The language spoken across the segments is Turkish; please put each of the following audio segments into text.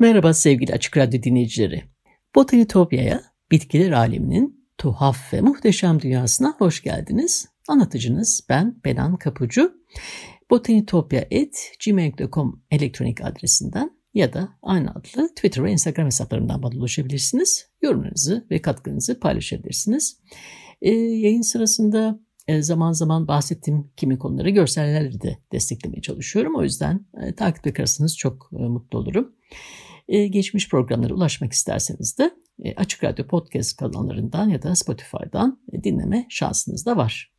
Merhaba sevgili Açık Radyo dinleyicileri. Botanitopya'ya, bitkiler aleminin tuhaf ve muhteşem dünyasına hoş geldiniz. Anlatıcınız ben Benan Kapucu. botanitopya.gmail.com elektronik adresinden ya da aynı adlı Twitter ve Instagram hesaplarımdan bana ulaşabilirsiniz. Yorumlarınızı ve katkınızı paylaşabilirsiniz. Ee, yayın sırasında e, zaman zaman bahsettiğim kimi konuları görsellerle de desteklemeye çalışıyorum. O yüzden e, takip ederseniz çok e, mutlu olurum. E, geçmiş programlara ulaşmak isterseniz de e, Açık Radyo Podcast kanallarından ya da Spotify'dan e, dinleme şansınız da var.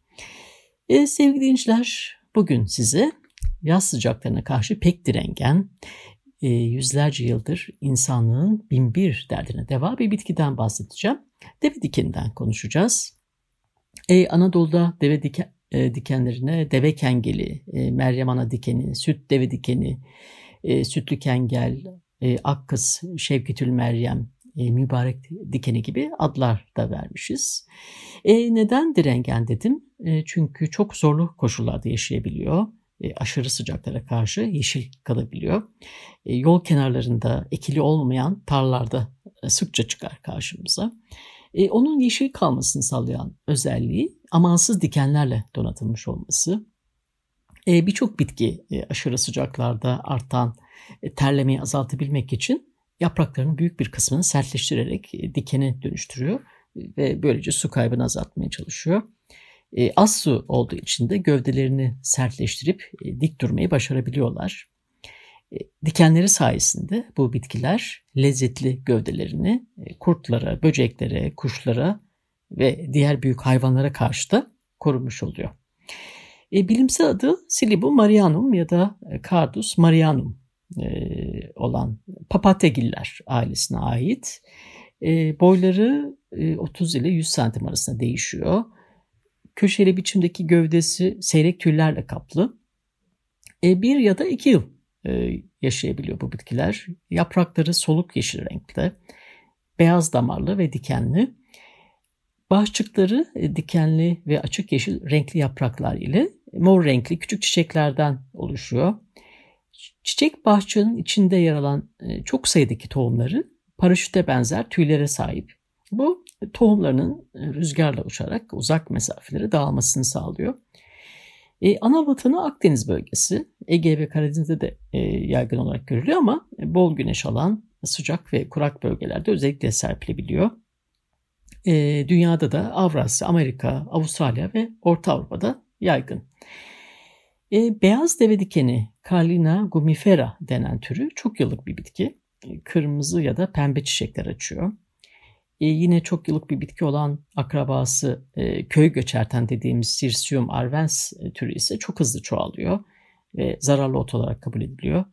Sevgili dinleyiciler, bugün size yaz sıcaklarına karşı pek direngen, yüzlerce yıldır insanlığın binbir derdine deva bir bitkiden bahsedeceğim. Deve dikeninden konuşacağız. Anadolu'da deve diken, dikenlerine deve kengeli, Meryem Ana dikeni, süt deve dikeni, sütlü kengel, e, Akkız, Şevketül Meryem, e, Mübarek Dikeni gibi adlar da vermişiz. E, neden direngen dedim? E, çünkü çok zorlu koşullarda yaşayabiliyor. E, aşırı sıcaklara karşı yeşil kalabiliyor. E, yol kenarlarında ekili olmayan tarlarda e, sıkça çıkar karşımıza. E, onun yeşil kalmasını sağlayan özelliği amansız dikenlerle donatılmış olması. E, Birçok bitki e, aşırı sıcaklarda artan e, terlemeyi azaltabilmek için yapraklarının büyük bir kısmını sertleştirerek e, dikene dönüştürüyor ve böylece su kaybını azaltmaya çalışıyor. E, az su olduğu için de gövdelerini sertleştirip dik durmayı başarabiliyorlar. Dikenleri sayesinde bu bitkiler lezzetli gövdelerini kurtlara, böceklere, kuşlara ve diğer büyük hayvanlara karşı da korunmuş oluyor. Bilimsel adı Silibum marianum ya da Cardus marianum e, olan papatyagiller ailesine ait. E, boyları e, 30 ile 100 santim arasında değişiyor. Köşeli biçimdeki gövdesi seyrek tüllerle kaplı. E, bir ya da iki yıl e, yaşayabiliyor bu bitkiler. Yaprakları soluk yeşil renkte, beyaz damarlı ve dikenli. Bağışçıkları e, dikenli ve açık yeşil renkli yapraklar ile mor renkli küçük çiçeklerden oluşuyor. Çiçek bahçenin içinde yer alan e, çok sayıdaki tohumları paraşüte benzer tüylere sahip. Bu tohumlarının e, rüzgarla uçarak uzak mesafelere dağılmasını sağlıyor. Ee, ana vatanı Akdeniz bölgesi. Ege ve Karadeniz'de de e, yaygın olarak görülüyor ama bol güneş alan sıcak ve kurak bölgelerde özellikle serpilebiliyor. E, dünyada da Avrasya, Amerika, Avustralya ve Orta Avrupa'da yaygın. E, beyaz deve dikeni Carlina gumifera denen türü çok yıllık bir bitki. E, kırmızı ya da pembe çiçekler açıyor. E, yine çok yıllık bir bitki olan akrabası e, köy göçerten dediğimiz Sirsium arvens e, türü ise çok hızlı çoğalıyor ve zararlı ot olarak kabul ediliyor.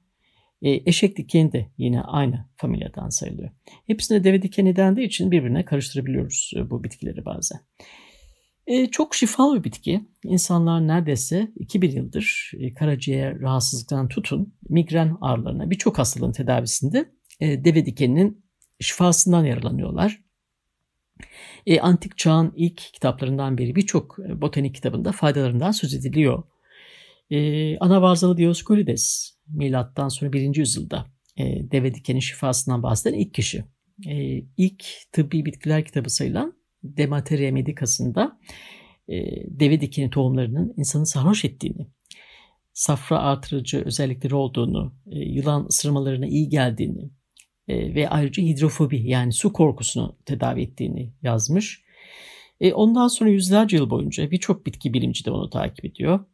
E, eşek dikeni de yine aynı familyadan sayılıyor. Hepsine deve dikeni dendiği için birbirine karıştırabiliyoruz e, bu bitkileri bazen. E, çok şifalı bir bitki. İnsanlar neredeyse 2000 yıldır e, karaciğer rahatsızlıktan tutun migren ağrılarına birçok hastalığın tedavisinde e, deve dikeninin şifasından yararlanıyorlar. E, antik çağın ilk kitaplarından biri birçok e, botanik kitabında faydalarından söz ediliyor. E, Anavarzalı Dioskurides milattan sonra 1. yüzyılda e, deve dikeni şifasından bahseden ilk kişi. E, ilk tıbbi bitkiler kitabı sayılan Demateria medicasında e, deve dikeni tohumlarının insanı sarhoş ettiğini, safra artırıcı özellikleri olduğunu, e, yılan ısırmalarına iyi geldiğini e, ve ayrıca hidrofobi yani su korkusunu tedavi ettiğini yazmış. E, ondan sonra yüzlerce yıl boyunca birçok bitki bilimci de onu takip ediyor.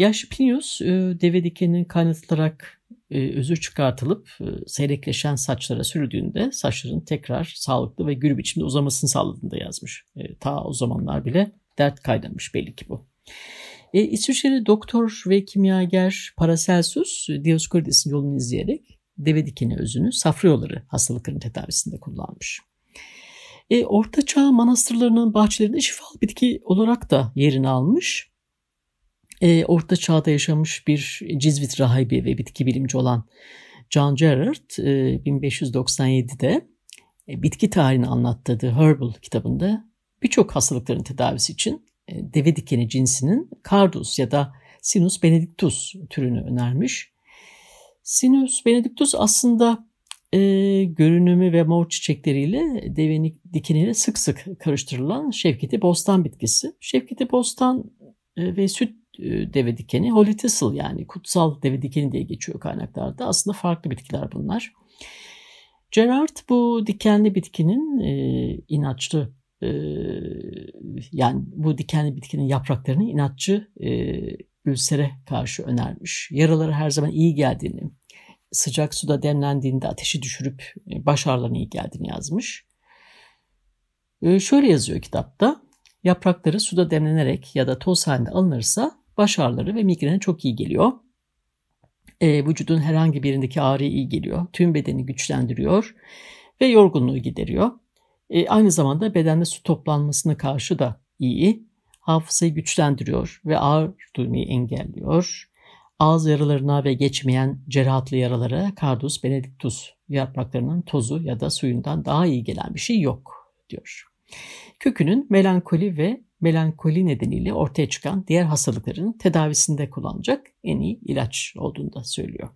Yaş Plinius e, deve dikeninin kaynatılarak e, özü çıkartılıp e, seyrekleşen saçlara sürüldüğünde saçların tekrar sağlıklı ve gür biçimde uzamasını sağladığını da yazmış. Ta o zamanlar bile dert kaynamış belli ki bu. E, İsviçreli doktor ve kimyager Paracelsus Dioscorides'in yolunu izleyerek deve dikeni özünü safra yolları hastalıkların tedavisinde kullanmış. E, Orta Çağ manastırlarının bahçelerinde şifalı bitki olarak da yerini almış. E, Orta Çağ'da yaşamış bir Cizvit rahibi ve bitki bilimci olan John Gerard e, 1597'de e, bitki tarihini anlattığı The Herbal kitabında birçok hastalıkların tedavisi için e, deve dikeni cinsinin Cardus ya da Sinus benedictus türünü önermiş. Sinus benedictus aslında e, görünümü ve mor çiçekleriyle deve dikeniyle sık sık karıştırılan şevketi bostan bitkisi. Şevketi bostan e, ve süt deve dikeni holy thistle yani kutsal deve dikeni diye geçiyor kaynaklarda. Aslında farklı bitkiler bunlar. Gerard bu dikenli bitkinin e, inatçı e, yani bu dikenli bitkinin yapraklarını inatçı e, ülsere karşı önermiş. Yaraları her zaman iyi geldiğini, sıcak suda demlendiğinde ateşi düşürüp e, baş ağrılarına iyi geldiğini yazmış. E, şöyle yazıyor kitapta. Yaprakları suda demlenerek ya da toz halinde alınırsa baş ağrıları ve migrene çok iyi geliyor. E, vücudun herhangi birindeki ağrıya iyi geliyor. Tüm bedeni güçlendiriyor ve yorgunluğu gideriyor. E, aynı zamanda bedende su toplanmasına karşı da iyi. Hafızayı güçlendiriyor ve ağır duymayı engelliyor. Ağız yaralarına ve geçmeyen cerahatlı yaralara Cardus benedictus yapraklarının tozu ya da suyundan daha iyi gelen bir şey yok diyor. Kökünün melankoli ve melankoli nedeniyle ortaya çıkan diğer hastalıkların tedavisinde kullanacak en iyi ilaç olduğunu da söylüyor.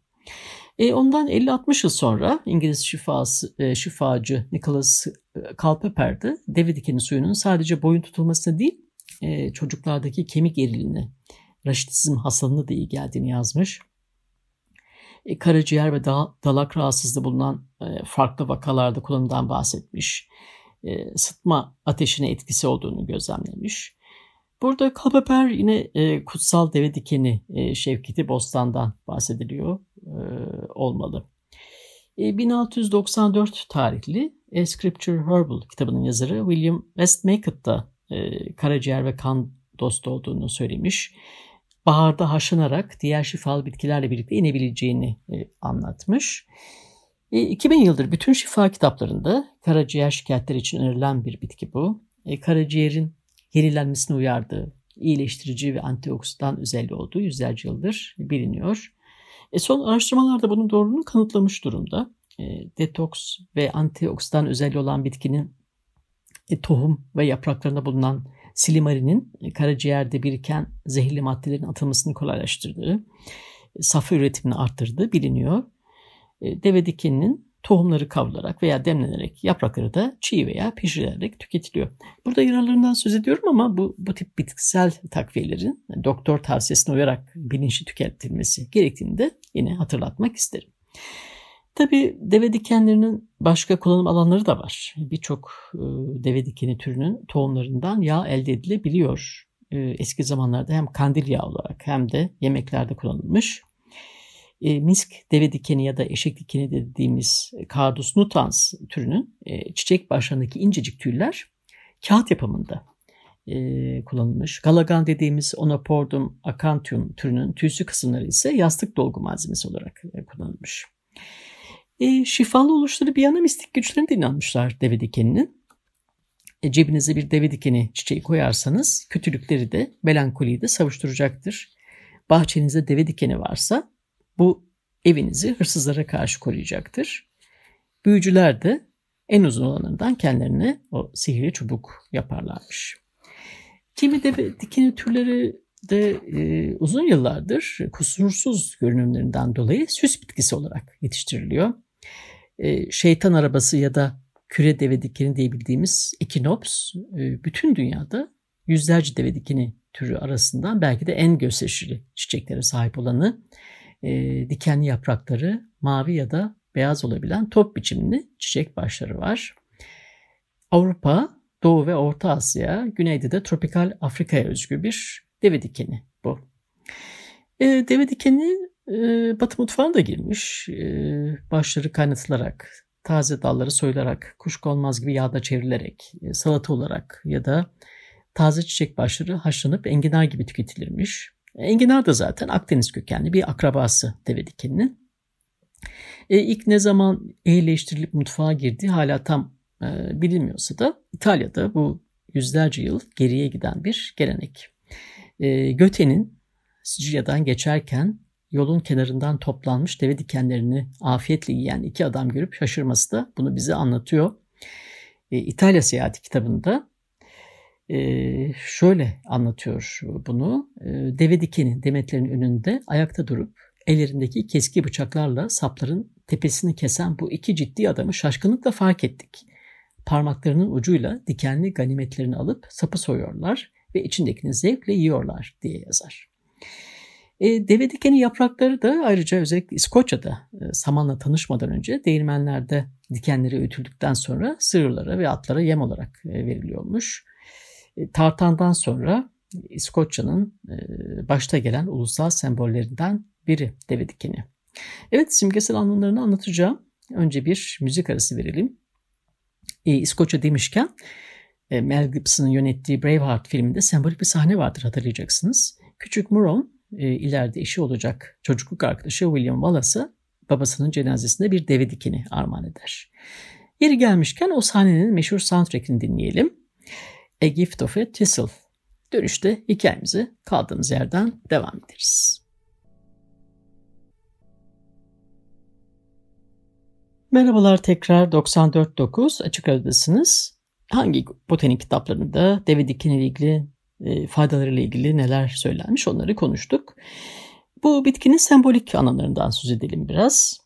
E, ondan 50-60 yıl sonra İngiliz şifası, e, şifacı Nicholas e, Culpeper de deve dikeni suyunun sadece boyun tutulmasına değil e, çocuklardaki kemik erililiğine, raşitizm hastalığına da iyi geldiğini yazmış. E, karaciğer ve da, dalak rahatsızlığı bulunan farklı vakalarda kullanımdan bahsetmiş. E, sıtma ateşine etkisi olduğunu gözlemlemiş. Burada Kalbeper yine e, kutsal deve dikeni e, Şevketi Bostan'dan bahsediliyor e, olmalı. E, 1694 tarihli A Scripture Herbal kitabının yazarı William Westmacott da e, karaciğer ve kan dostu olduğunu söylemiş. Baharda haşlanarak diğer şifalı bitkilerle birlikte inebileceğini e, anlatmış. E, 2000 yıldır bütün şifa kitaplarında karaciğer şikayetleri için önerilen bir bitki bu. E, karaciğerin yenilenmesine uyardığı, iyileştirici ve antioksidan özelliği olduğu yüzlerce yıldır biliniyor. E son araştırmalarda bunun doğruluğunu kanıtlamış durumda. E, detoks ve antioksidan özelliği olan bitkinin e, tohum ve yapraklarında bulunan silimarinin e, karaciğerde biriken zehirli maddelerin atılmasını kolaylaştırdığı, e, safra üretimini arttırdığı biliniyor. E, deve dikeninin tohumları kavrularak veya demlenerek yaprakları da çiğ veya pişirilerek tüketiliyor. Burada yararlarından söz ediyorum ama bu, bu tip bitkisel takviyelerin doktor tavsiyesine uyarak bilinçli tüketilmesi gerektiğini de yine hatırlatmak isterim. Tabi deve dikenlerinin başka kullanım alanları da var. Birçok e, deve dikeni türünün tohumlarından yağ elde edilebiliyor. E, eski zamanlarda hem kandil yağı olarak hem de yemeklerde kullanılmış. E, misk deve dikeni ya da eşek dikeni dediğimiz Cardus nutans türünün e, çiçek başlarındaki incecik tüyler kağıt yapımında e, kullanılmış. Galagan dediğimiz Onopordum acanthum türünün tüysü kısımları ise yastık dolgu malzemesi olarak e, kullanılmış. E, şifalı oluşları bir yana mistik güçlerine de inanmışlar deve dikeninin. E, cebinize bir deve dikeni çiçeği koyarsanız kötülükleri de melankoliyi de savuşturacaktır. Bahçenizde deve dikeni varsa bu evinizi hırsızlara karşı koruyacaktır. Büyücüler de en uzun olanından kendilerine o sihirli çubuk yaparlarmış. Kimi de dikeni türleri de e, uzun yıllardır kusursuz görünümlerinden dolayı süs bitkisi olarak yetiştiriliyor. E, şeytan arabası ya da küre deve dikeni diye bildiğimiz ekinops e, bütün dünyada yüzlerce deve dikeni türü arasından belki de en gösterişli çiçeklere sahip olanı e, dikenli yaprakları mavi ya da beyaz olabilen top biçimli çiçek başları var. Avrupa, Doğu ve Orta Asya, güneyde de tropikal Afrika'ya özgü bir deve dikeni bu. E, deve dikeni e, Batı mutfağına da girmiş. E, başları kaynatılarak, taze dalları soyularak, kuşkonmaz gibi yağda çevrilerek, e, salata olarak ya da taze çiçek başları haşlanıp enginar gibi tüketilirmiş. Enginar da zaten Akdeniz kökenli bir akrabası deve dikeninin. E, ilk ne zaman ehlileştirilip mutfağa girdi hala tam e, bilinmiyorsa da İtalya'da bu yüzlerce yıl geriye giden bir gelenek. E, Göte'nin Sicilya'dan geçerken yolun kenarından toplanmış deve dikenlerini afiyetle yiyen iki adam görüp şaşırması da bunu bize anlatıyor. E, İtalya Seyahati kitabında e, şöyle anlatıyor bunu. E, deve dikeni demetlerin önünde ayakta durup ellerindeki keski bıçaklarla sapların tepesini kesen bu iki ciddi adamı şaşkınlıkla fark ettik. Parmaklarının ucuyla dikenli ganimetlerini alıp sapı soyuyorlar ve içindekini zevkle yiyorlar diye yazar. E, deve dikeni yaprakları da ayrıca özellikle İskoçya'da e, samanla tanışmadan önce değirmenlerde dikenleri ötüldükten sonra sığırlara ve atlara yem olarak e, veriliyormuş. E, tartandan sonra İskoçya'nın e, başta gelen ulusal sembollerinden biri deve dikeni. Evet simgesel anlamlarını anlatacağım. Önce bir müzik arası verelim. E, İskoçya demişken e, Mel Gibson'ın yönettiği Braveheart filminde sembolik bir sahne vardır hatırlayacaksınız. Küçük Muron e, ileride eşi olacak çocukluk arkadaşı William Wallace'a babasının cenazesinde bir deve dikeni armağan eder. Yeri gelmişken o sahnenin meşhur soundtrack'ini dinleyelim. A Gift of a Thistle. Dönüşte hikayemizi kaldığımız yerden devam ederiz. Merhabalar tekrar 94.9 Açık Radyo'dasınız. Hangi botanik kitaplarında deve dikeni ile ilgili e, faydalarıyla ilgili neler söylenmiş onları konuştuk. Bu bitkinin sembolik anlamlarından söz edelim biraz.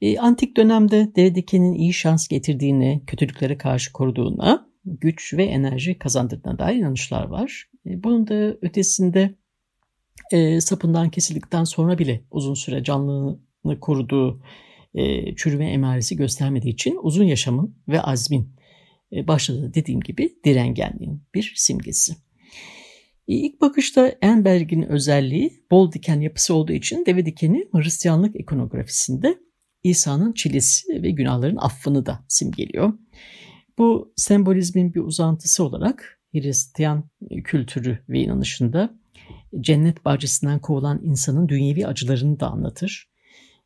E, antik dönemde deve dikeninin iyi şans getirdiğine, kötülüklere karşı koruduğuna, güç ve enerji kazandırdığına dair inanışlar var. E, bunun da ötesinde e, sapından kesildikten sonra bile uzun süre canlılığını koruduğu e, çürüme emaresi göstermediği için uzun yaşamın ve azmin e, başladığı dediğim gibi direngenliğin bir simgesi. E, ilk bakışta en belirgin özelliği bol diken yapısı olduğu için deve dikeni Hristiyanlık ikonografisinde İsa'nın çilesi ve günahların affını da simgeliyor. Bu sembolizmin bir uzantısı olarak Hristiyan kültürü ve inanışında cennet bahçesinden kovulan insanın dünyevi acılarını da anlatır.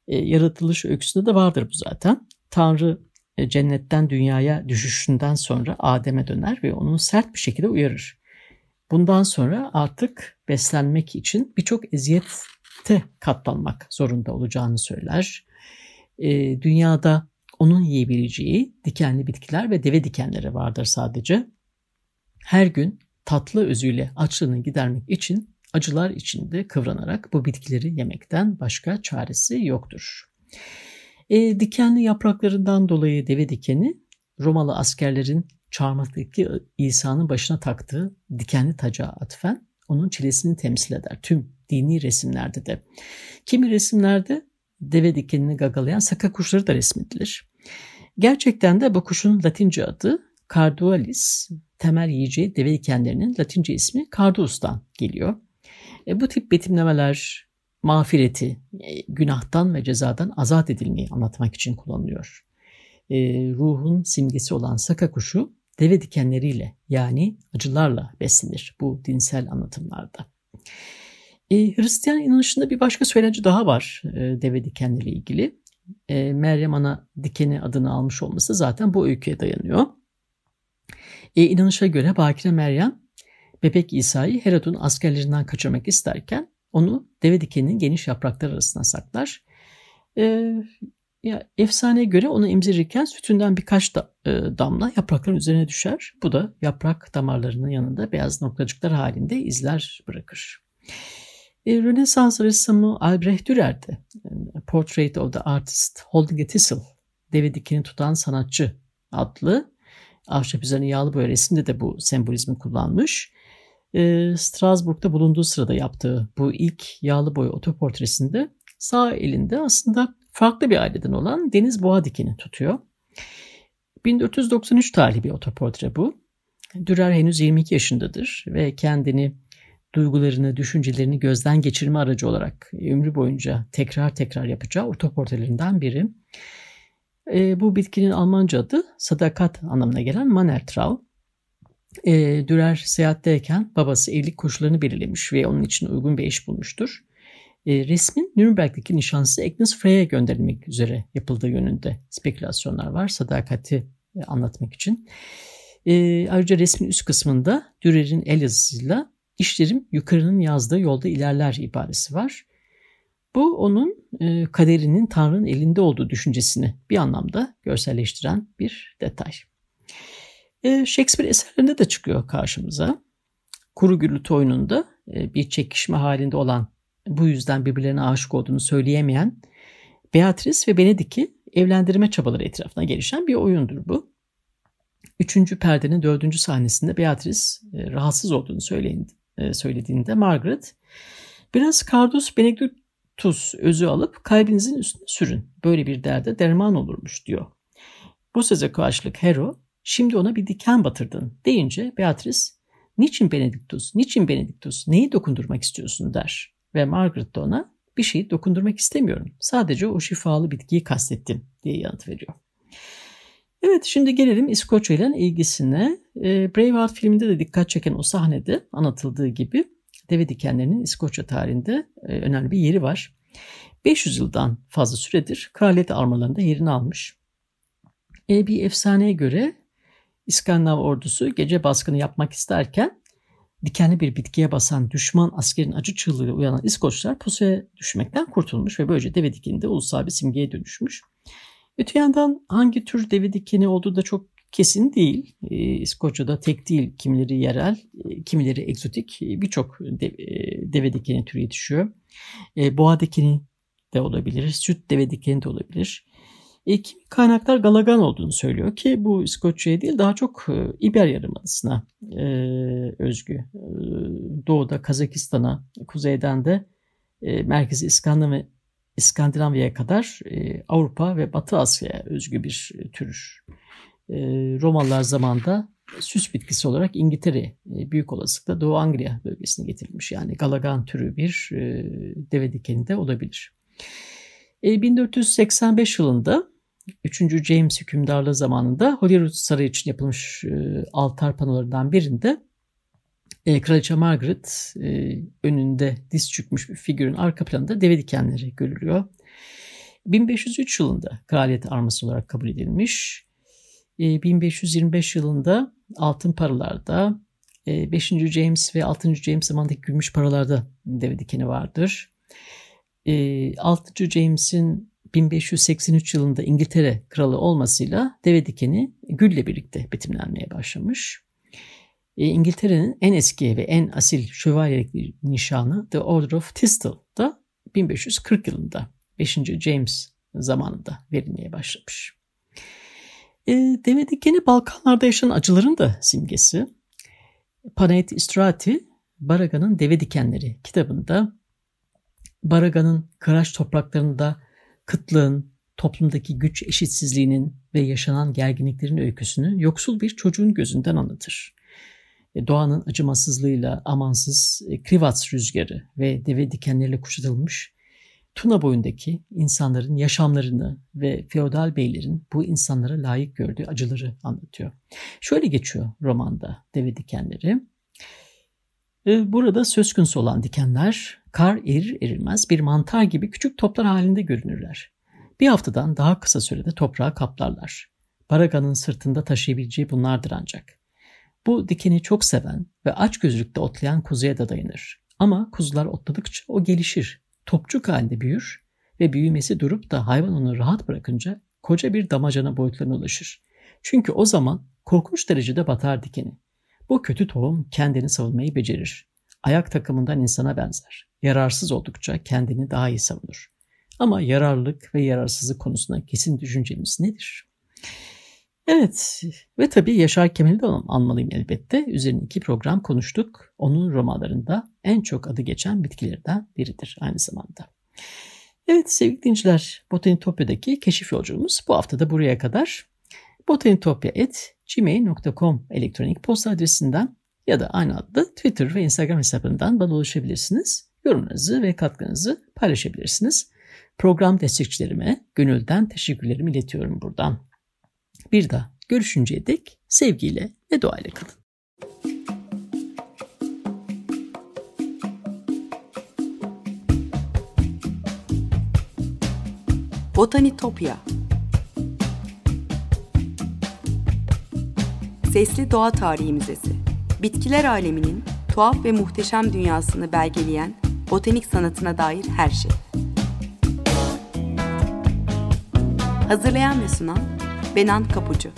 E, yaratılış öyküsünde de vardır bu zaten. Tanrı e, cennetten dünyaya düşüşünden sonra Adem'e döner ve onu sert bir şekilde uyarır. Bundan sonra artık beslenmek için birçok eziyete katlanmak zorunda olacağını söyler. E, dünyada onun yiyebileceği dikenli bitkiler ve deve dikenleri vardır sadece. Her gün tatlı özüyle açlığını gidermek için acılar içinde kıvranarak bu bitkileri yemekten başka çaresi yoktur. E, dikenli yapraklarından dolayı deve dikeni Romalı askerlerin çarmıhtaki İsa'nın başına taktığı dikenli taca atfen onun çilesini temsil eder tüm dini resimlerde de. Kimi resimlerde deve dikenini gagalayan saka kuşları da resmedilir. Gerçekten de bu kuşun latince adı Cardualis, temel yiyeceği deve dikenlerinin latince ismi Cardus'tan geliyor. E, bu tip betimlemeler mağfireti, e, günahtan ve cezadan azat edilmeyi anlatmak için kullanılıyor. E, ruhun simgesi olan saka kuşu deve dikenleriyle yani acılarla beslenir bu dinsel anlatımlarda. E, Hristiyan inanışında bir başka söylenti daha var e, deve dikenleriyle ilgili. E, Meryem Ana dikeni adını almış olması zaten bu öyküye dayanıyor. E, inanışa göre Bakire Meryem bebek İsa'yı Herod'un askerlerinden kaçırmak isterken onu deve dikeninin geniş yapraklar arasına saklar. E, ya, efsaneye göre onu emzirirken sütünden birkaç da, e, damla yaprakların üzerine düşer. Bu da yaprak damarlarının yanında beyaz noktacıklar halinde izler bırakır. E, Rönesans ressamı Albrecht Dürer de Portrait of the Artist Holding a Thistle, Deve Dikeni Tutan Sanatçı adlı ahşap üzerine yağlı boya resimde de bu sembolizmi kullanmış. E, Strasbourg'da bulunduğu sırada yaptığı bu ilk yağlı boya otoportresinde sağ elinde aslında farklı bir aileden olan Deniz Boğa dikeni tutuyor. 1493 tarihli bir otoportre bu. Dürer henüz 22 yaşındadır ve kendini duygularını, düşüncelerini gözden geçirme aracı olarak ömrü boyunca tekrar tekrar yapacağı otoportelerinden biri. E, bu bitkinin Almanca adı sadakat anlamına gelen Mannertrau. E, Dürer seyahatteyken babası evlilik koşullarını belirlemiş ve onun için uygun bir eş bulmuştur. E, resmin Nürnberg'deki nişanlısı Agnes Frey'e gönderilmek üzere yapıldığı yönünde spekülasyonlar var sadakati e, anlatmak için. E, ayrıca resmin üst kısmında Dürer'in el yazısıyla işlerim yukarının yazdığı yolda ilerler ibaresi var. Bu onun e, kaderinin Tanrı'nın elinde olduğu düşüncesini bir anlamda görselleştiren bir detay. E, Shakespeare eserlerinde de çıkıyor karşımıza. Kuru gürültü oyununda e, bir çekişme halinde olan bu yüzden birbirlerine aşık olduğunu söyleyemeyen Beatrice ve Benedik'i evlendirme çabaları etrafına gelişen bir oyundur bu. Üçüncü perdenin dördüncü sahnesinde Beatrice e, rahatsız olduğunu söyleyin, e, söylediğinde Margaret biraz Cardus Benedictus özü alıp kalbinizin üstüne sürün. Böyle bir derde derman olurmuş diyor. Bu söze karşılık Hero şimdi ona bir diken batırdın deyince Beatrice niçin Benedictus, niçin Benedictus, neyi dokundurmak istiyorsun der. Ve Margaret de ona bir şeyi dokundurmak istemiyorum. Sadece o şifalı bitkiyi kastettim diye yanıt veriyor. Evet şimdi gelelim İskoçya ile ilgisine. E, Braveheart filminde de dikkat çeken o sahnede anlatıldığı gibi deve dikenlerinin İskoçya tarihinde e, önemli bir yeri var. 500 yıldan fazla süredir kraliyet armalarında yerini almış. E, bir efsaneye göre İskandinav ordusu gece baskını yapmak isterken dikenli bir bitkiye basan düşman askerin acı çığlığıyla uyanan İskoçlar pusuya düşmekten kurtulmuş ve böylece deve dikeninde ulusal bir simgeye dönüşmüş. Öte yandan hangi tür deve dikeni olduğu da çok kesin değil. E, İskoçya'da tek değil, kimileri yerel, e, kimileri egzotik e, birçok de, deve dikeni türü yetişiyor. E, boğa dikeni de olabilir, süt deve dikeni de olabilir. E, kimi kaynaklar Galagan olduğunu söylüyor ki bu İskoçya'ya değil daha çok e, İber Yarımadası'na e, özgü. Doğuda Kazakistan'a, kuzeyden de e, merkezi İskandinav İskandinavya'ya kadar e, Avrupa ve Batı Asya'ya özgü bir e, tür. E, Romalılar zamanında süs bitkisi olarak İngiltere büyük olasılıkla Doğu Anglia bölgesine getirilmiş. Yani Galagan türü bir deve dikeni de olabilir. E, 1485 yılında 3. James hükümdarlığı zamanında Holyrood Sarayı için yapılmış altar panolarından birinde e, Kraliçe Margaret e, önünde diz çökmüş bir figürün arka planında deve dikenleri görülüyor. 1503 yılında kraliyet arması olarak kabul edilmiş. E, 1525 yılında altın paralarda, e, 5. James ve 6. James zamandaki gümüş paralarda deve dikeni vardır. E, 6. James'in 1583 yılında İngiltere kralı olmasıyla deve dikeni gülle birlikte betimlenmeye başlamış. E, İngiltere'nin en eski ve en asil şövalyelik nişanı The Order of Thistle da 1540 yılında 5. James zamanında verilmeye başlamış. E, deve dikeni Balkanlarda yaşanan acıların da simgesi. Panayit Istrati, Baraga'nın Deve Dikenleri kitabında Baraga'nın kıraç topraklarında kıtlığın, toplumdaki güç eşitsizliğinin ve yaşanan gerginliklerin öyküsünü yoksul bir çocuğun gözünden anlatır. E, doğanın acımasızlığıyla amansız e, Krivats rüzgarı ve deve dikenleriyle kuşatılmış Tuna boyundaki insanların yaşamlarını ve feodal beylerin bu insanlara layık gördüğü acıları anlatıyor. Şöyle geçiyor romanda deve dikenleri. E, burada söz konusu olan dikenler kar erir erilmez bir mantar gibi küçük toplar halinde görünürler. Bir haftadan daha kısa sürede toprağı kaplarlar. Baraga'nın sırtında taşıyabileceği bunlardır ancak. Bu dikeni çok seven ve aç gözlükte otlayan kuzuya da dayanır. Ama kuzular otladıkça o gelişir, topçuk halinde büyür ve büyümesi durup da hayvan onu rahat bırakınca koca bir damacana boyutlarına ulaşır. Çünkü o zaman korkunç derecede batar dikeni. Bu kötü tohum kendini savunmayı becerir. Ayak takımından insana benzer. Yararsız oldukça kendini daha iyi savunur. Ama yararlılık ve yararsızlık konusunda kesin düşüncemiz nedir? Evet ve tabii Yaşar Kemal'i de anmalıyım elbette. Üzerine iki program konuştuk. Onun romanlarında en çok adı geçen bitkilerden biridir aynı zamanda. Evet sevgili dinciler Botanitopya'daki keşif yolculuğumuz bu hafta da buraya kadar. botanitopya.gmail.com elektronik posta adresinden ya da aynı adlı Twitter ve Instagram hesaplarından bana ulaşabilirsiniz. Yorumlarınızı ve katkınızı paylaşabilirsiniz. Program destekçilerime gönülden teşekkürlerimi iletiyorum buradan. Bir daha görüşünceye dek sevgiyle ve duayla kalın. Botanitopya Sesli Doğa Tarihi Müzesi Bitkiler aleminin tuhaf ve muhteşem dünyasını belgeleyen botanik sanatına dair her şey. Hazırlayan ve sunan Benan Kapucu